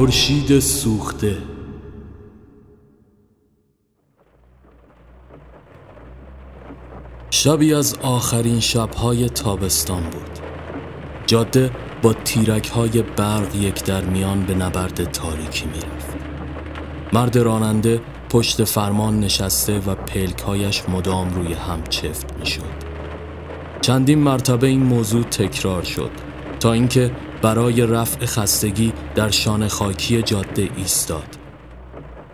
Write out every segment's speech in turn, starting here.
خورشید سوخته. شبی از آخرین شبهای تابستان بود. جاده با تیرک های برق یک در میان به نبرد تاریکی می‌رفت. مرد راننده پشت فرمان نشسته و پلکایش مدام روی هم چفت می‌شد. چندین مرتبه این موضوع تکرار شد تا اینکه برای رفع خستگی در شان خاکی جاده ایستاد.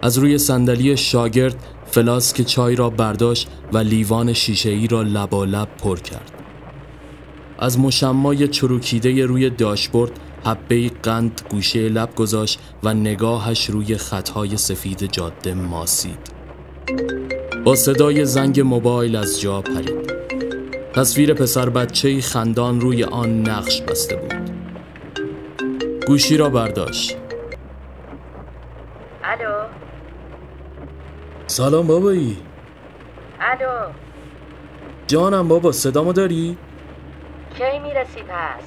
از روی صندلی شاگرد فلاسک چای را برداشت و لیوان شیشه ای را لبالب پر کرد. از مشمای چروکیده روی داشبورد حبه قند گوشه لب گذاشت و نگاهش روی خطهای سفید جاده ماسید. با صدای زنگ موبایل از جا پرید. تصویر پسر بچه خندان روی آن نقش بسته بود. گوشی را برداشت. الو؟ سلام بابایی. الو؟ جانم بابا صدامو داری؟ کی می‌رسی پس؟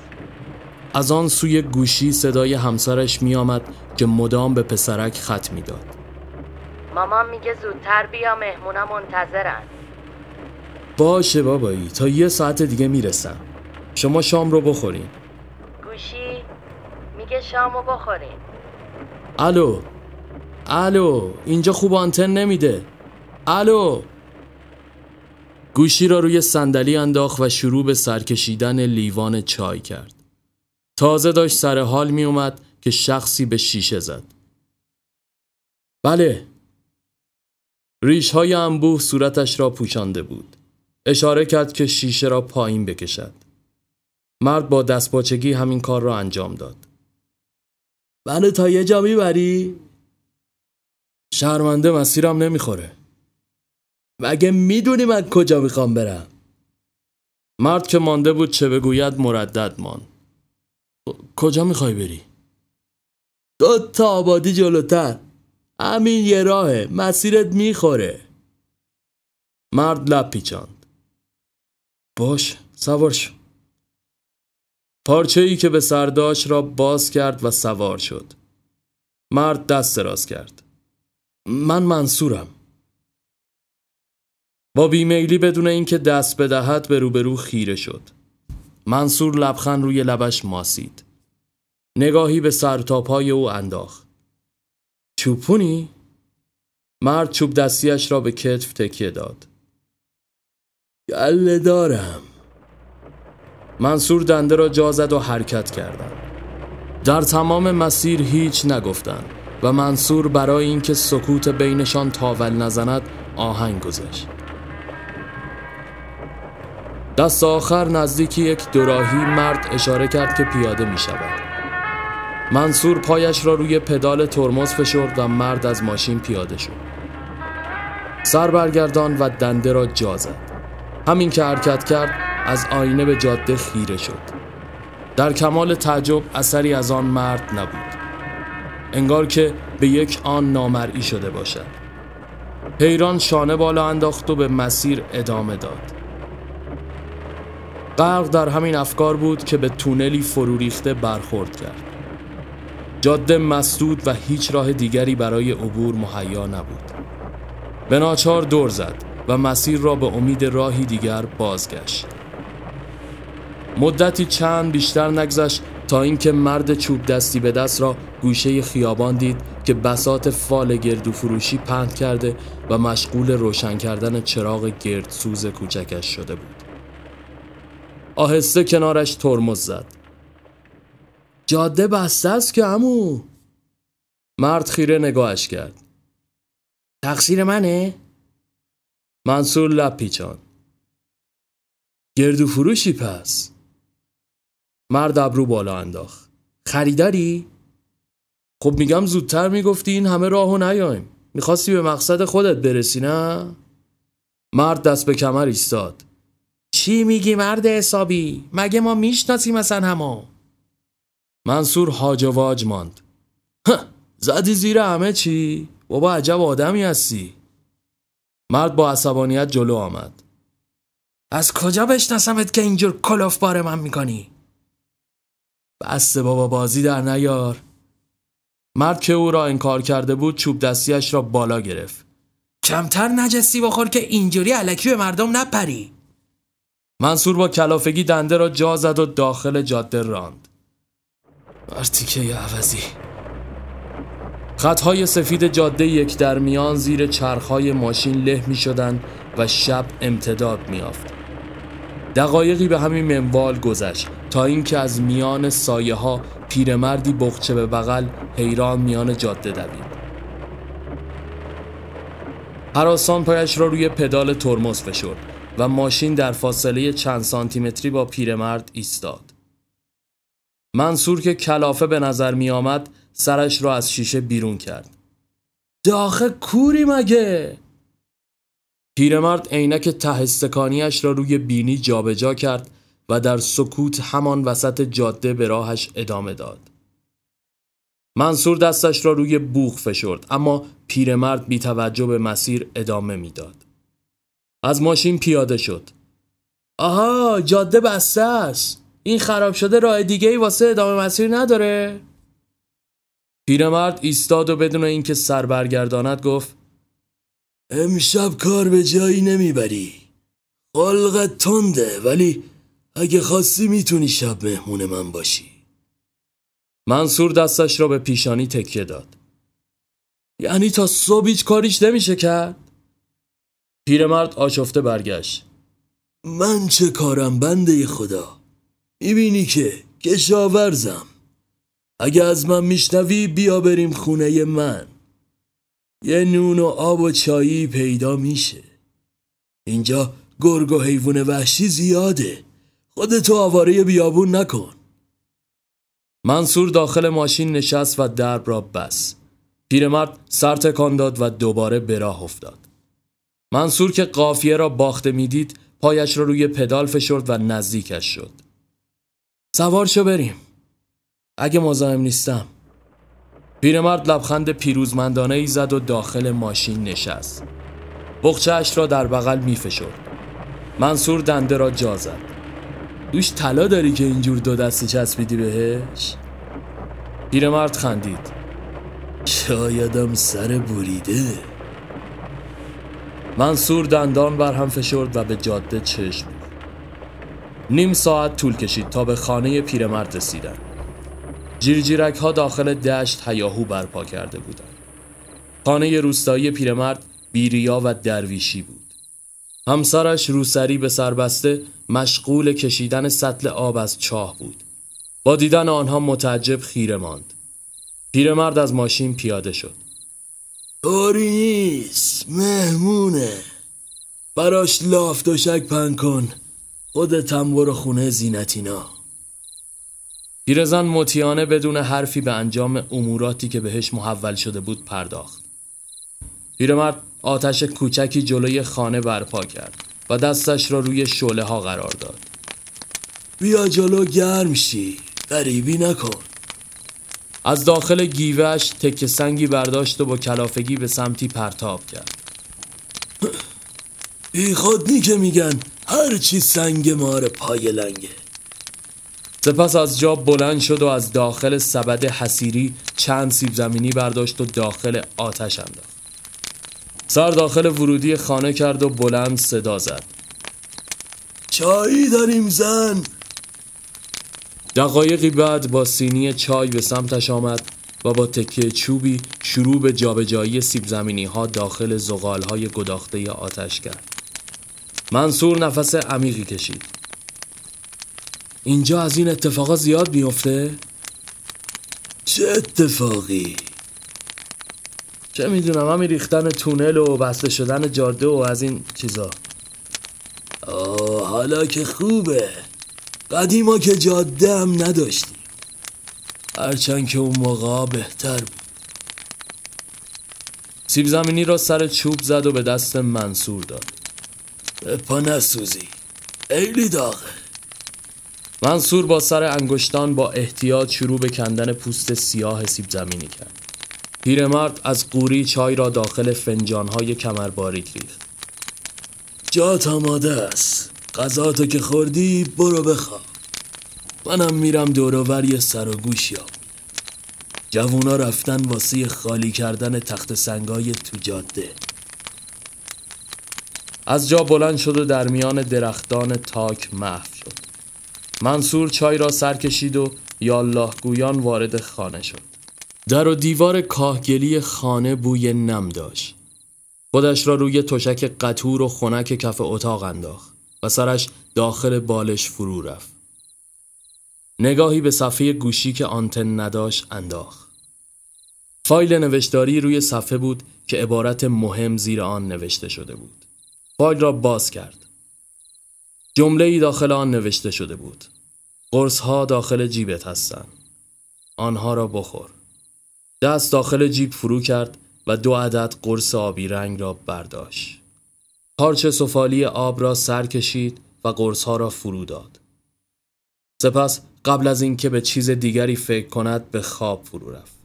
از آن سوی گوشی صدای همسرش می آمد که مدام به پسرک خط می‌داد. مامان میگه زودتر بیا مهمونا منتظرن. باشه بابایی تا یه ساعت دیگه می‌رسم. شما شام رو بخورین. شامو بخوریم. الو. الو. اینجا خوب آنتن نمیده. الو. گوشی را روی صندلی انداخت و شروع به سرکشیدن لیوان چای کرد. تازه داشت سر حال می اومد که شخصی به شیشه زد. بله. ریش های انبوه صورتش را پوشانده بود. اشاره کرد که شیشه را پایین بکشد. مرد با دستپاچگی همین کار را انجام داد. بله تا یه جا می‌بری؟ شرمنده مسیرم نمی‌خوره. مگه می‌دونی من کجا می‌خوام برم؟ مرد که مانده بود چه بگوید مردد مان کجا می‌خوای بری؟ دو تا آبادی جلوتر. همین یه راهه. مسیرت می‌خوره. مرد لب پیچاند. باش سوار شو. پارچه ای که به سرداش را باز کرد و سوار شد. مرد دست دراز کرد. من منصورم. با بیمیلی بدون اینکه دست بدهد به روبرو خیره شد. منصور لبخند روی لبش ماسید. نگاهی به سرتاپای او انداخت. چوپونی؟ مرد چوب دستیش را به کتف تکیه داد. گله دارم. منصور دنده را جا زد و حرکت کردند. در تمام مسیر هیچ نگفتند و منصور برای اینکه سکوت بینشان تاول نزند آهنگ گذاشت. دست آخر نزدیک یک دوراهی مرد اشاره کرد که پیاده می شود. منصور پایش را روی پدال ترمز فشرد و مرد از ماشین پیاده شد. سر برگردان و دنده را جا زد. همین که حرکت کرد از آینه به جاده خیره شد. در کمال تعجب اثری از آن مرد نبود. انگار که به یک آن نامرئی شده باشد. حیران شانه بالا انداخت و به مسیر ادامه داد. غرق در همین افکار بود که به تونلی فرو ریخته برخورد کرد. جاده مسدود و هیچ راه دیگری برای عبور مهیا نبود. به ناچار دور زد و مسیر را به امید راهی دیگر بازگشت. مدتی چند بیشتر نگذشت تا اینکه مرد چوب دستی به دست را گوشه خیابان دید که بسات فال گردو فروشی پهن کرده و مشغول روشن کردن چراغ گردسوز کوچکش شده بود. آهسته کنارش ترمز زد. جاده بسته است که امو مرد خیره نگاهش کرد. تقصیر منه؟ منصور لب پیچان گردو فروشی پس. مرد ابرو بالا انداخت خریداری؟ خب میگم زودتر می‌گفتی این همه راهو نیایم می‌خواستی به مقصد خودت برسی نه؟ مرد دست به کمر ایستاد چی میگی مرد حسابی؟ مگه ما می‌شناسیم مثلا همو؟ منصور هاج و واج ماند زدی زیر همه چی؟ بابا عجب آدمی هستی مرد با عصبانیت جلو آمد از کجا بشناسمت که اینجور کلوف بار من می‌کنی؟ بسته بابا بازی در نیار. مرد که او را انکار کرده بود چوب دستیش را بالا گرفت. کمتر نجسی بخور که اینجوری علکی به مردم نپری. منصور با کلافگی دنده را جا زد و داخل جاده راند. مرتیکه عوضی. خطهای سفید جاده یک در میان زیر چرخهای ماشین له می شدن و شب امتداد می آفد. دقایقی به همین منوال گذشت تا اینکه از میان سایه ها پیرمردی بخچه به بغل حیران میان جاده دوید هراسان پایش را روی پدال ترمز فشرد و ماشین در فاصله چند سانتیمتری با پیرمرد ایستاد. منصور که کلافه به نظر می آمد سرش را از شیشه بیرون کرد. داخل کوری مگه؟ پیرمرد عینک تهستکانیش را روی بینی جابجا جا کرد و در سکوت همان وسط جاده به راهش ادامه داد. منصور دستش را روی بوغ فشرد اما پیرمرد بی توجه به مسیر ادامه می‌داد. از ماشین پیاده شد. آها جاده بسته است. این خراب شده راه دیگه ای واسه ادامه مسیر نداره؟ پیرمرد ایستاد و بدون اینکه سر برگرداند گفت امشب کار به جایی نمی‌بری. خلقت تنده ولی اگه خواستی می‌تونی شب مهمون من باشی. منصور دستش را به پیشانی تکیه داد. یعنی تا صبح هیچ کاریش نمیشه کرد؟ پیرمرد آشفته برگشت. من چه کارم بنده خدا؟ می‌بینی که کشاورزم. اگه از من میشنوی بیا بریم خونه من. یه نون و آب و چایی پیدا میشه. اینجا گرگ و حیوان وحشی زیاده. خودتو آواره بیابون نکن. منصور داخل ماشین نشست و درب را بس. پیرمرد سر تکان داد و دوباره به راه افتاد. منصور که قافیه را باخته می‌دید پایش را روی پدال فشرد و نزدیکش شد. سوار شو بریم. اگه مزاحم نیستم. پیرمرد لبخند پیروزمندانه ای زد و داخل ماشین نشست. بخچهش را در بغل می فشرد. منصور دنده را جا زد. دوش طلا داری که اینجور دو دستی چسبیدی بهش؟ پیرمرد خندید. شایدم سر بریده منصور دندان بر هم فشرد و به جاده چشم نیم ساعت طول کشید تا به خانه پیرمرد رسیدن جیرجیرک ها داخل دشت هیاهو برپا کرده بودند. خانه روستایی پیرمرد بیریا و درویشی بود. همسرش روسری به سربسته مشغول کشیدن سطل آب از چاه بود. با دیدن آنها متعجب خیره ماند. پیرمرد از ماشین پیاده شد. کاری نیست مهمونه. براش لاف شک پن کن. خودتم برو خونه زینتینا. پیرزن مطیانه بدون حرفی به انجام اموراتی که بهش محول شده بود پرداخت. پیرمرد آتش کوچکی جلوی خانه برپا کرد و دستش را روی شعله ها قرار داد. بیا جلو گرم شی. غریبی نکن. از داخل گیوهش تک سنگی برداشت و با کلافگی به سمتی پرتاب کرد. بی خود که میگن هر چی سنگ مار پای لنگه. سپس از جا بلند شد و از داخل سبد حسیری چند سیب زمینی برداشت و داخل آتش انداخت سر داخل ورودی خانه کرد و بلند صدا زد چایی داریم زن دقایقی بعد با سینی چای به سمتش آمد و با تکه چوبی شروع به جابجایی سیب زمینی ها داخل زغال های گداخته آتش کرد. منصور نفس عمیقی کشید. اینجا از این اتفاقا زیاد میفته؟ چه اتفاقی؟ چه می‌دونم همین ریختن تونل و بسته شدن جاده و از این چیزا. آه حالا که خوبه. قدیما که جاده هم نداشتیم. هرچند که اون موقع بهتر بود. سیب زمینی را سر چوب زد و به دست منصور داد. به پا نسوزی. خیلی داغه. منصور با سر انگشتان با احتیاط شروع به کندن پوست سیاه سیب زمینی کرد. پیرمرد از قوری چای را داخل فنجانهای کمر باریک ریخت جات آماده است. غذاتو که خوردی برو بخواب. منم میرم دوروور یه سر و گوش یاب جوونا رفتن واسه خالی کردن تخت سنگای تو جاده. از جا بلند شد و در میان درختان تاک محو منصور چای را سر کشید و یالله گویان وارد خانه شد. در و دیوار کاهگلی خانه بوی نم داشت. خودش را روی تشک قطور و خنک کف اتاق انداخت و سرش داخل بالش فرو رفت. نگاهی به صفحه گوشی که آنتن نداشت انداخت. فایل نوشتاری روی صفحه بود که عبارت مهم زیر آن نوشته شده بود. فایل را باز کرد. جمله ای داخل آن نوشته شده بود. قرص ها داخل جیبت هستند آنها را بخور. دست داخل جیب فرو کرد و دو عدد قرص آبی رنگ را برداشت. پارچه سفالی آب را سر کشید و قرص ها را فرو داد. سپس قبل از اینکه به چیز دیگری فکر کند به خواب فرو رفت.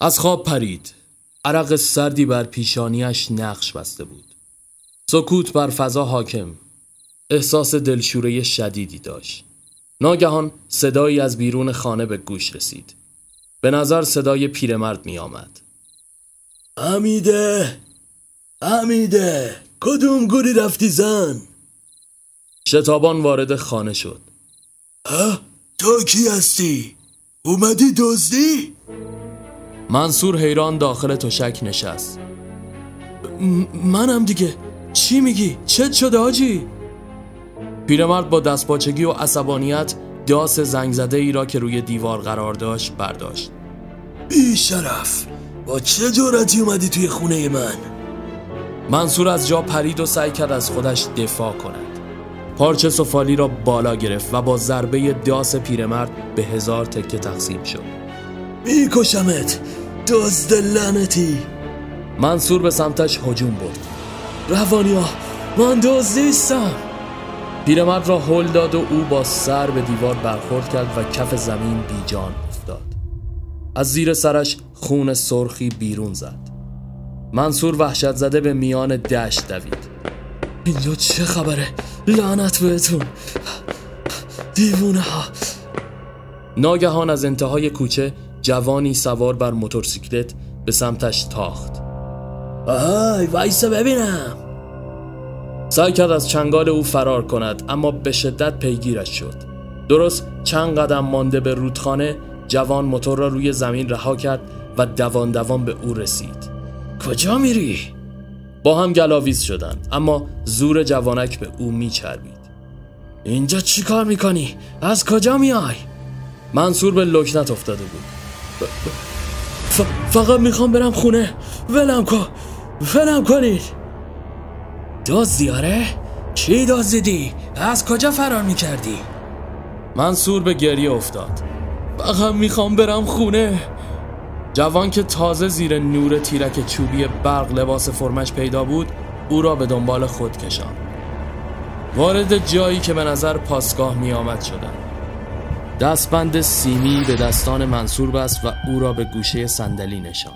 از خواب پرید. عرق سردی بر پیشانیش نقش بسته بود. سکوت بر فضا حاکم. احساس دلشوره شدیدی داشت. ناگهان صدایی از بیرون خانه به گوش رسید. به نظر صدای پیرمرد می آمد امیده! امیده! کدوم گوری رفتی زن؟ شتابان وارد خانه شد. ها تو کی هستی؟ اومدی دزدی؟ منصور حیران داخل تشک نشست منم دیگه چی میگی؟ چت شده آجی؟ پیرمرد با دستپاچگی و عصبانیت داس زنگ زده ای را که روی دیوار قرار داشت برداشت بی شرف با چه جورتی اومدی توی خونه من؟ منصور از جا پرید و سعی کرد از خودش دفاع کند پارچه سفالی را بالا گرفت و با ضربه داس پیرمرد به هزار تکه تقسیم شد میکشمت دزد لعنتی. منصور به سمتش هجوم برد. روانیا من دزدیستم پیرمرد را هل داد و او با سر به دیوار برخورد کرد و کف زمین بیجان افتاد. از زیر سرش خون سرخی بیرون زد. منصور وحشت زده به میان دشت دوید. اینجا چه خبره؟ لعنت بهتون. دیوونه ها. ناگهان از انتهای کوچه جوانی سوار بر موتورسیکلت به سمتش تاخت آهای وایسا ببینم سعی کرد از چنگال او فرار کند اما به شدت پیگیرش شد درست چند قدم مانده به رودخانه جوان موتور را روی زمین رها کرد و دوان دوان به او رسید کجا میری؟ با هم گلاویز شدند اما زور جوانک به او میچربید اینجا چی کار می‌کنی؟ از کجا میای؟ منصور به لکنت افتاده بود فقط می‌خوام برم خونه. ولم کن. ولم کنید. دزدی آره؟ چی دزدیدی؟ از کجا فرار می‌کردی؟ منصور به گریه افتاد. فقط می‌خوام برم خونه. جوان که تازه زیر نور تیرک چوبی برق لباس فرمش پیدا بود او را به دنبال خود کشان وارد جایی که به نظر پاسگاه می آمد شدن دستبند سیمی به دستان منصور بست و او را به گوشه صندلی نشان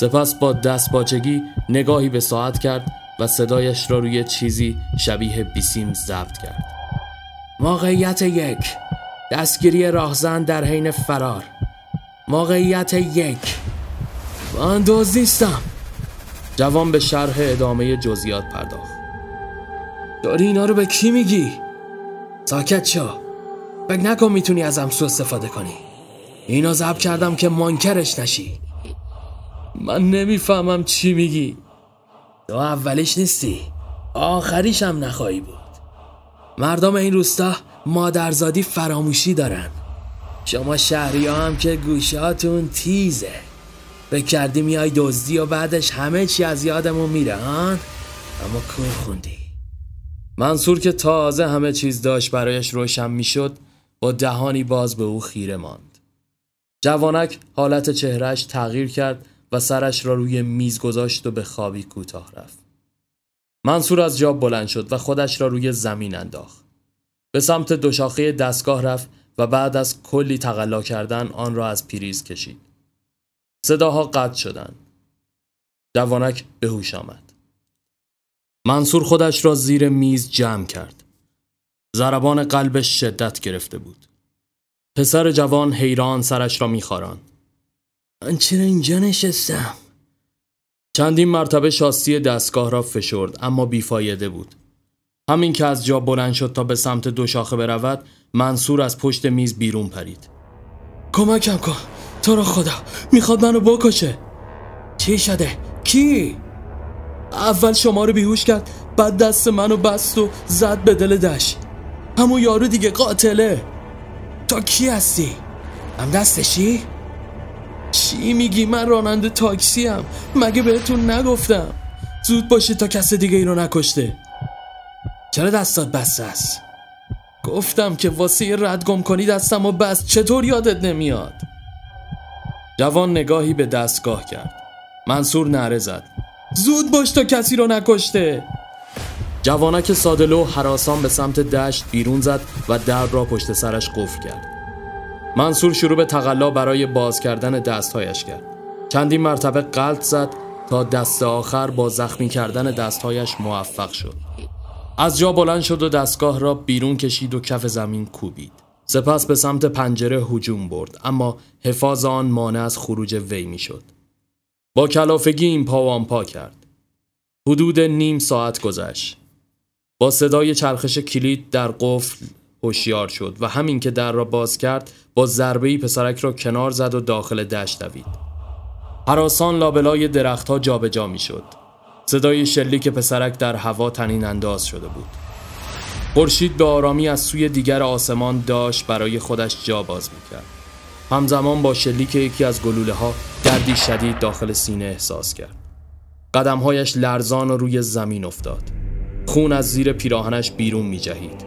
سپس با دست باچگی نگاهی به ساعت کرد و صدایش را روی چیزی شبیه بیسیم ضبط کرد. موقعیت یک. دستگیری راهزن در حین فرار. موقعیت یک. من دزدیستم جوان به شرح ادامه جزئیات پرداخت. داری اینا رو به کی میگی؟ ساکت شو. فکر نکن می‌تونی ازم سو استفاده کنی. اینو ضبط کردم که منکرش نشی. من نمی‌فهمم چی میگی. تو اولیش نیستی. آخریش هم نخواهی بود. مردم این روستا مادرزادی فراموشی دارن. شما شهری ها هم که گوشاتون تیزه. به کردی میای دزدی و بعدش همه چی از یادمون میره هان اما کور خوندی؟ منصور که تازه همه چیز داشت برایش روشن می‌شد با دهانی باز به او خیره ماند. جوانک حالت چهرش تغییر کرد و سرش را روی میز گذاشت و به خوابی کوتاه رفت. منصور از جا بلند شد و خودش را روی زمین انداخت. به سمت دوشاخه دستگاه رفت و بعد از کلی تقلا کردن آن را از پریز کشید. صداها قطع شدند. جوانک به هوش آمد. منصور خودش را زیر میز جمع کرد. ضربان قلبش شدت گرفته بود. پسر جوان حیران سرش را میخاران. من چرا اینجا نشستم؟ چندین مرتبه شاستی دستگاه را فشرد اما بیفایده بود. همین که از جا بلند شد تا به سمت دو شاخه برود منصور از پشت میز بیرون پرید. کمکم کن تو را خدا می‌خواد منو بکشه چی شده؟ کی؟ اول شما رو بیهوش کرد بعد دست منو بست و زد به دل دش همون یارو دیگه قاتله. تا کی هستی؟ هم دستشی؟ چی میگی؟ من راننده تاکسی هم مگه بهتون نگفتم؟ زود باشید تا کس دیگه اینو نکشته. چرا دستات بسته است؟ گفتم که واسه رد گم کنی دستم و بست. چطور یادت نمیاد؟ جوان نگاهی به دستگاه کرد. منصور نره زد. زود باش تا کسی رو نکشته. جوانک سادلو حراسان به سمت دشت بیرون زد و در را پشت سرش قفل کرد. منصور شروع به تقلا برای باز کردن دستهایش کرد. چندین مرتبه قلط زد تا دست آخر با زخمی کردن دستهایش موفق شد. از جا بلند شد و دستگاه را بیرون کشید و کف زمین کوبید. سپس به سمت پنجره هجوم برد اما حفاظ آن مانع از خروج وی می‌شد. با کلافگی این پا و پا کرد. حدود نیم ساعت گذشت. با صدای چرخش کلید در قفل هوشیار شد و همین که در را باز کرد با ضربه‌ای پسرک را کنار زد و داخل دشت دوید. حراسان لابلای درختها جابجا می‌شد. صدای شلیک پسرک در هوا تنین انداز شده بود. خورشید به آرامی از سوی دیگر آسمان داشت برای خودش جا باز می‌کرد. همزمان با شلیک یکی از گلوله ها دردی شدید داخل سینه احساس کرد قدمهایش لرزان و روی زمین افتاد خون از زیر پیراهنش بیرون می جهید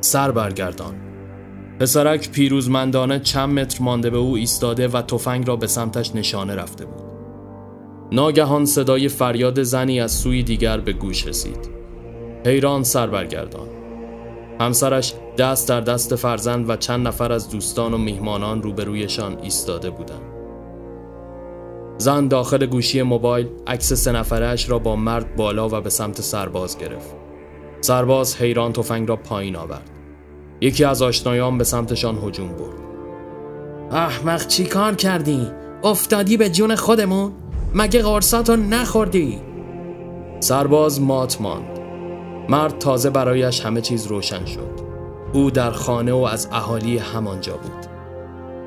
سر برگردان. پسرک پیروزمندانه چند متر مانده به او ایستاده و تفنگ را به سمتش نشانه رفته بود. ناگهان صدای فریاد زنی از سوی دیگر به گوش رسید. حیران سر برگردان. همسرش دست در دست فرزند و چند نفر از دوستان و میهمانان روبرویشان ایستاده بودند. زن داخل گوشی موبایل عکس سه نفرش را با مرد بالا و به سمت سرباز گرفت. سرباز حیران تفنگ را پایین آورد. یکی از آشنایان به سمتشان هجوم برد. احمق چی کار کردی؟ افتادی به جون خودمون؟ مگه قرصاتو نخوردی؟ سرباز مات ماند. مرد تازه برایش همه چیز روشن شد او در خانه و از اهالی همانجا بود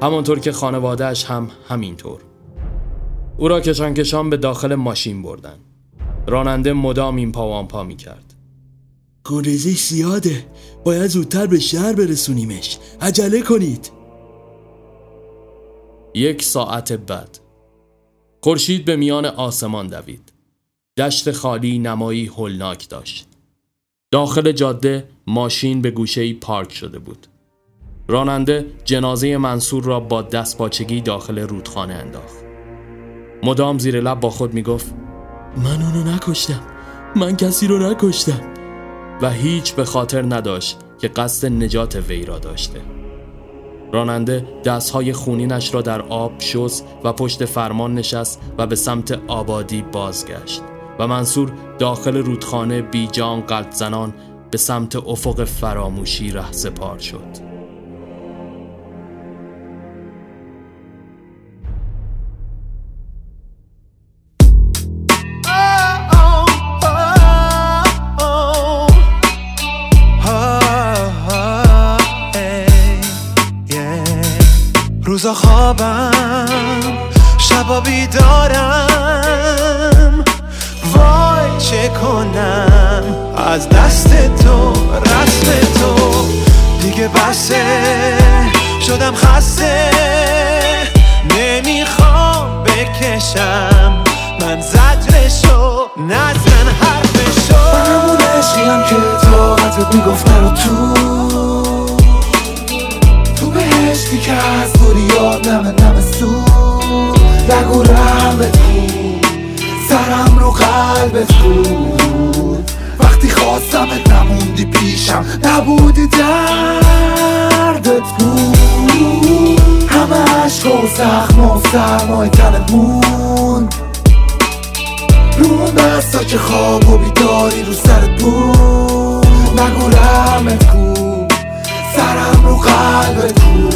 همانطور که خانوادهش هم همینطور او را کشان کشان به داخل ماشین بردن. راننده مدام این پا پا می کرد. خونریزی زیاده. باید زودتر به شهر برسونیمش. عجله کنید. یک ساعت بعد. خورشید به میان آسمان دوید. دشت خالی نمایی هولناک داشت. داخل جاده ماشین به گوشه پارک شده بود. راننده جنازه منصور را با دست باچگی داخل رودخانه انداخت. مدام زیر لب با خود می گفت من اونو نکشتم. من کسی رو نکشتم. و هیچ به خاطر نداشت که قصد نجات وی را داشته. راننده دستهای خونینش را در آب شست و پشت فرمان نشست و به سمت آبادی بازگشت و منصور داخل رودخانه بیجان قلب زنان به سمت افق فراموشی ره سپار شد. می‌گفت تو. تو بهشتی که از دوری یاد نمه نمه سو رگو رحمت بود سرم رو قلبت بود وقتی خواستمت نموندی پیشم نبودی دردت بود همه عشق و زخم و سرمای تنت موند رو اون که خواب و بیداری رو سرت بود. نگو رحمت کو سرم رو قلبت کو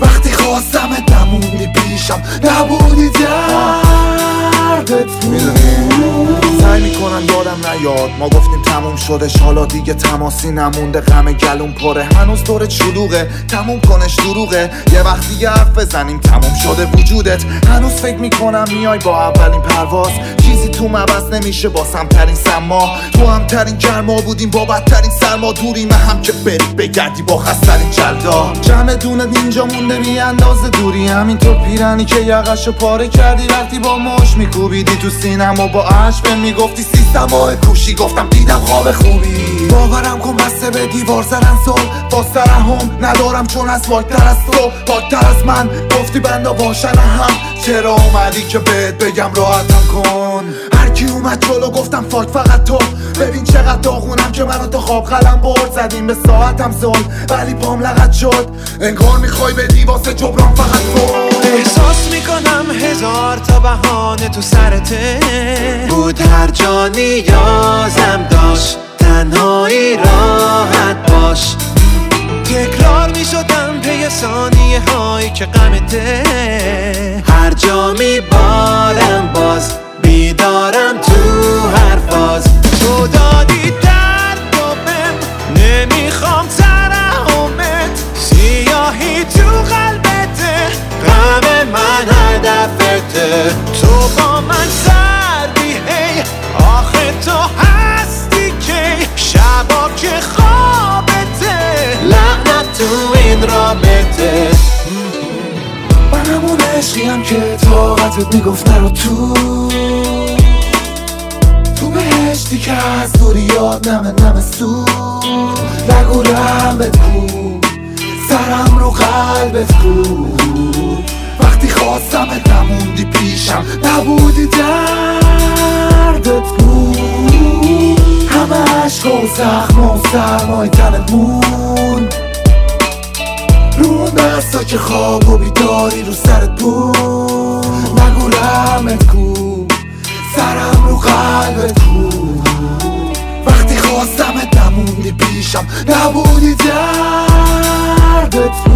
وقتی خواستمت نموندی پیشم نبودی دردت. بود سعی می‌کنم یادم نیاد. ما گفتیم تموم شدش حالا دیگه تماسی نمونده. غم گلون پره. هنوز دورت شلوغه تموم کنش دروغه. یه وقت دیگه حرف بزنیم. تموم شده وجودت. هنوز فکر می‌کنم میای با اولین پرواز. چیزی تو مبس نمیشه با سمترین سما. تو هم ترین گرما بودیم با بدترین سرما. دوریم هم که بری بگردی با خسترین جلدا. جمع دونت اینجا مونده بی اندازه دوری. همینطور پیرنی که یقشو پاره کردی. وقتی با مش میکوبیدی تو سینم و با عشق می‌گفتی سیستم و کوشی گفتم دیدم خواب خوبی. باورم کن بسته به دیوار زدن سال. با سرهم ندارم چون از واکتر از تو. واکتر از من. گفتی بندا باشن هم. چرا اومدی که بهت بگم راحتم کن؟ هر کی اومد جلو گفتم فاک فقط تو. ببین چقدر داغونم. که منو تو خواب قلم برد زدیم به ساعتم زل ولی پام لغت شد. انگار می‌خوای بدی واسه جبران فقط تو احساس می‌کنم هزار تا بهانه تو سرته. بود هر جا نیازم داشت. تنهایی راحت باش. تکرار می‌شدم پی ثانیه هایی که غمته. هر جا میبارم باز. بیدارم تو هر فاز تو تو با من سردی هی. آخه تو هستی که شبا که خوابته. لعنت تو این رابطه. من همون عشقیم که طاقتت می‌گفت نرو تو. تو بهشتی که از دوری یاد نمه نمه سو. نگو رحمت سرم رو قلبت کو. وقتی خواستمت نموندی پیشم نبودی دردت بود. همه عشق و زخم و سرمای تنت موند. رو اون دستا که خواب و بیداری رو سرت بود نگو رحمت کو سرم رو قلبت کو. وقتی خواستمت نموندی پیشم نبودی دردت بود.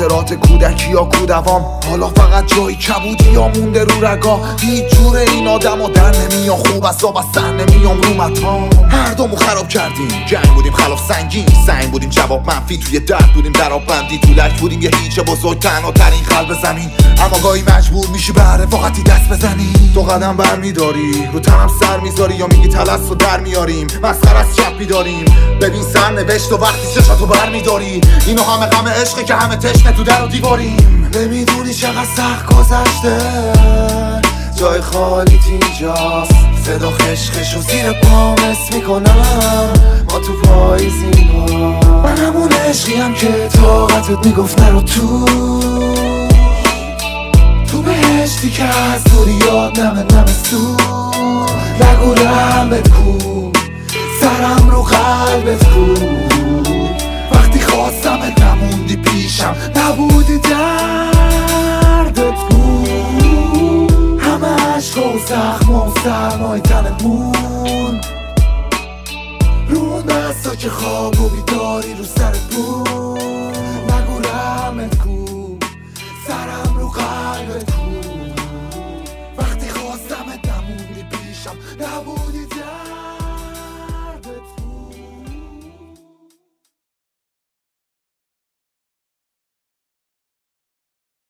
خاطرات کودکی یا کودوام. حالا فقط جایی کبودی یا مونده رو رگا. هیچ جور این آدم و در نمیان خوب از آب از سر نمیام. رو هر دومو خراب کردیم. جنگ بودیم خلاف سنگین. سنگ بودیم جواب منفی. توی درد بودیم در آب بندی. تو لک بودیم یه هیچ بزرگ تنها ترین قلب زمین. اما گاهی مجبور میشی به رفاقتی دست بزنی. تو قدم بر میداری رو تنم سر می‌ذاری یا میگی تلس رو در میاریم. مسخر از چپ بیداریم. ببین سر نوشت و وقتی چشاتو بر میداری اینو همه غم عشقه که همه تشنه تو در و دیواریم. نمی‌دونی چقدر سخت گذشته. جای خالیت اینجاست. صدا خشخش و زیر پام اسم می‌کنم. ما تو پاییزیم من همون عشقیم که طاقتت می‌گفت نرو تو. تو بهشتی که از دوری یاد نمه نمه سو. نگو رحمت کو. سرم رو قلبت کو. وقتی خواستمت نموندی پیشم. نبودی دردت بود همه عشق و زخم و سرمای تنت موند رو دستا که خواب و بیداری رو سرت بود نگو کو. سرم رو قلبت کو. وقتی خواستمت نموندی پیشم نبودی در